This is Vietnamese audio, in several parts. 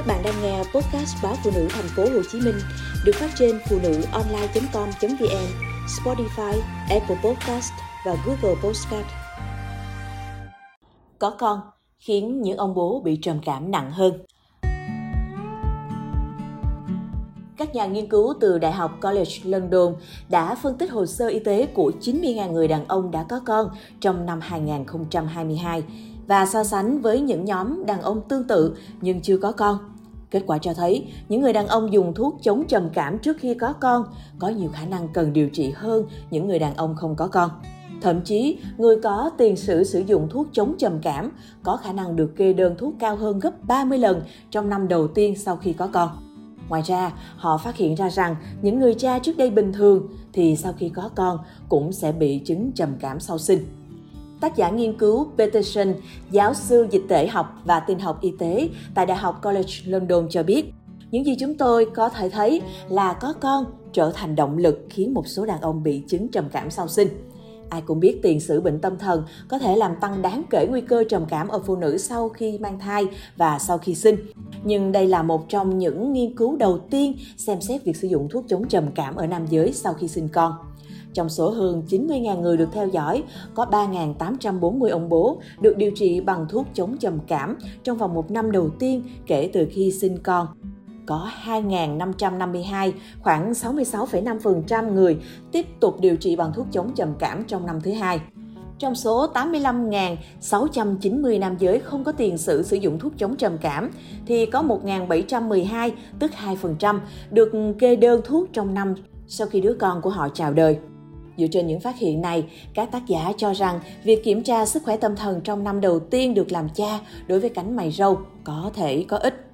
Các bạn đang nghe podcast báo phụ nữ thành phố Hồ Chí Minh được phát trên phụ nữ online.com.vn, Spotify, Apple Podcast và Google Podcast. Có con khiến những ông bố bị trầm cảm nặng hơn. Các nhà nghiên cứu từ Đại học College London đã phân tích hồ sơ y tế của 90.000 người đàn ông đã có con trong năm 2022 và so sánh với những nhóm đàn ông tương tự nhưng chưa có con. Kết quả cho thấy, những người đàn ông dùng thuốc chống trầm cảm trước khi có con có nhiều khả năng cần điều trị hơn những người đàn ông không có con. Thậm chí, người có tiền sử sử dụng thuốc chống trầm cảm có khả năng được kê đơn thuốc cao hơn gấp 30 lần trong năm đầu tiên sau khi có con. Ngoài ra, họ phát hiện ra rằng những người cha trước đây bình thường thì sau khi có con cũng sẽ bị chứng trầm cảm sau sinh. Tác giả nghiên cứu Peterson, giáo sư dịch tễ học và tin học y tế tại Đại học College London cho biết, những gì chúng tôi có thể thấy là có con trở thành động lực khiến một số đàn ông bị chứng trầm cảm sau sinh. Ai cũng biết tiền sử bệnh tâm thần có thể làm tăng đáng kể nguy cơ trầm cảm ở phụ nữ sau khi mang thai và sau khi sinh. Nhưng đây là một trong những nghiên cứu đầu tiên xem xét việc sử dụng thuốc chống trầm cảm ở nam giới sau khi sinh con. Trong số hơn 90.000 người được theo dõi, có 3.840 ông bố được điều trị bằng thuốc chống trầm cảm trong vòng một năm đầu tiên kể từ khi sinh con. Có 2.552, khoảng 66,5% người tiếp tục điều trị bằng thuốc chống trầm cảm trong năm thứ hai. Trong số 85.690 nam giới không có tiền sử sử dụng thuốc chống trầm cảm, thì có 1.712, tức 2%, được kê đơn thuốc trong năm sau khi đứa con của họ chào đời. Dựa trên những phát hiện này, các tác giả cho rằng việc kiểm tra sức khỏe tâm thần trong năm đầu tiên được làm cha đối với cánh mày râu có thể có ích.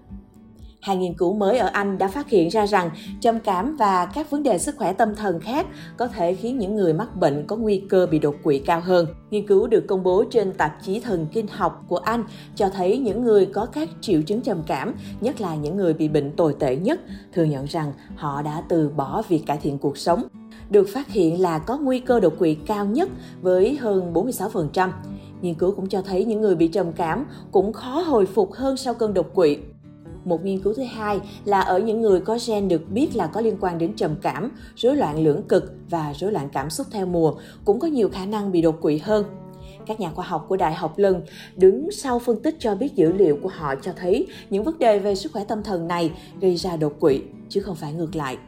Hai nghiên cứu mới ở Anh đã phát hiện ra rằng trầm cảm và các vấn đề sức khỏe tâm thần khác có thể khiến những người mắc bệnh có nguy cơ bị đột quỵ cao hơn. Nghiên cứu được công bố trên tạp chí Thần kinh học của Anh cho thấy những người có các triệu chứng trầm cảm, nhất là những người bị bệnh tồi tệ nhất, thừa nhận rằng họ đã từ bỏ việc cải thiện cuộc sống được phát hiện là có nguy cơ đột quỵ cao nhất với hơn 46%. Nghiên cứu cũng cho thấy những người bị trầm cảm cũng khó hồi phục hơn sau cơn đột quỵ. Một nghiên cứu thứ hai là ở những người có gen được biết là có liên quan đến trầm cảm, rối loạn lưỡng cực và rối loạn cảm xúc theo mùa cũng có nhiều khả năng bị đột quỵ hơn. Các nhà khoa học của Đại học Lân đứng sau phân tích cho biết dữ liệu của họ cho thấy những vấn đề về sức khỏe tâm thần này gây ra đột quỵ, chứ không phải ngược lại.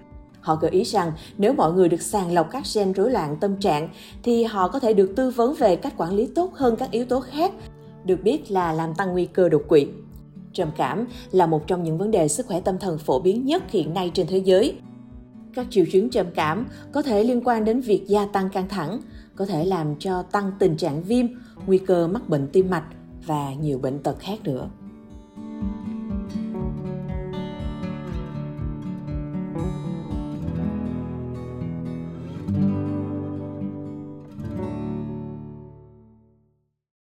Họ gợi ý rằng nếu mọi người được sàng lọc các gen rối loạn tâm trạng thì họ có thể được tư vấn về cách quản lý tốt hơn các yếu tố khác, được biết là làm tăng nguy cơ đột quỵ. Trầm cảm là một trong những vấn đề sức khỏe tâm thần phổ biến nhất hiện nay trên thế giới. Các triệu chứng trầm cảm có thể liên quan đến việc gia tăng căng thẳng, có thể làm cho tăng tình trạng viêm, nguy cơ mắc bệnh tim mạch và nhiều bệnh tật khác nữa.